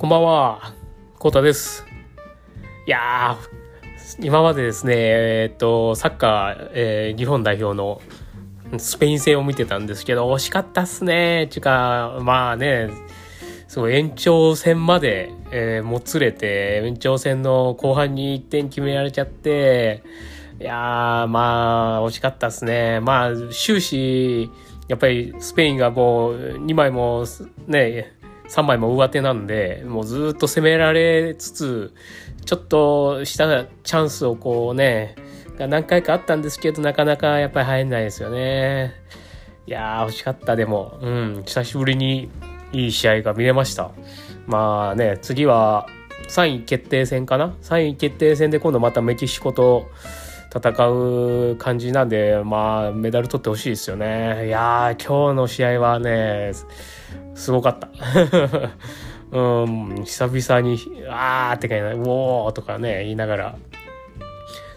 こんばんは。コータです。いやー、今までですね、えー、っと、サッカー、えー、日本代表のスペイン戦を見てたんですけど、惜しかったっすね。ちゅうか、まあね、すごい延長戦まで、えー、もつれて、延長戦の後半に1点決められちゃって、いやー、まあ、惜しかったっすね。まあ、終始、やっぱりスペインがもう2枚もね、3枚も上手なんで、もうずっと攻められつつ、ちょっとしたチャンスをこうね、が何回かあったんですけど、なかなかやっぱり入んないですよね。いやー、惜しかった、でも。うん、久しぶりにいい試合が見れました。まあね、次は3位決定戦かな ?3 位決定戦で今度またメキシコと戦う感じなんで、まあ、メダル取ってほしいですよね。いやー、今日の試合はね、すごかった。うん、久々に、あーってかいな、うおーとかね、言いながら、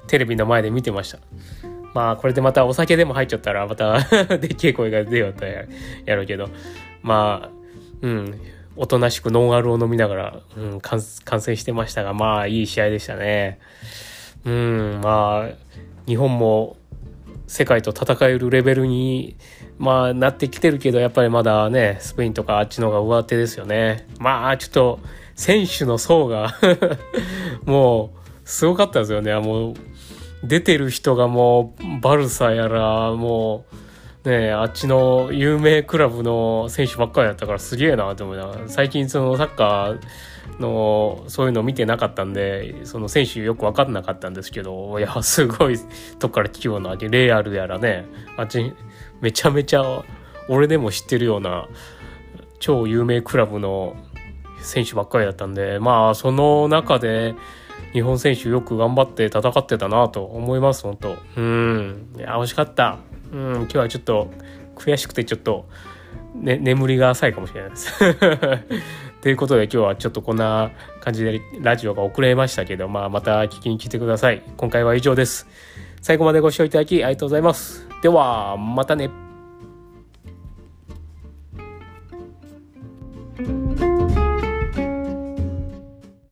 テレビの前で見てました。まあ、これでまたお酒でも入っちゃったら、また でっけえ声が出ようとやるけど、まあ、うん、おとなしくノンアルを飲みながら、うん、観戦してましたが、まあ、いい試合でしたね。うん、まあ、日本も世界と戦えるレベルに、まあ、なってきてるけど、やっぱりまだね、スペインとかあっちの方が上手ですよね。まあ、ちょっと、選手の層が もう、すごかったですよね。もう、出てる人がもう、バルサやら、もう、ねあっちの有名クラブの選手ばっかりだったからすげえなと思いながら、最近そのサッカー、のそういうの見てなかったんでその選手よく分かんなかったんですけどいやすごいとこから聞くようなレアルやらねあっちめちゃめちゃ俺でも知ってるような超有名クラブの選手ばっかりだったんでまあその中で日本選手よく頑張って戦ってたなと思います本当うん。いや惜しかった。うん今日はちょっと悔しくてちょっと、ね、眠りが浅いかもしれないです。ということで今日はちょっとこんな感じでラジオが遅れましたけど、まあ、また聞きに来てください。今回は以上です。最後までご視聴いただきありがとうございます。ではまたね。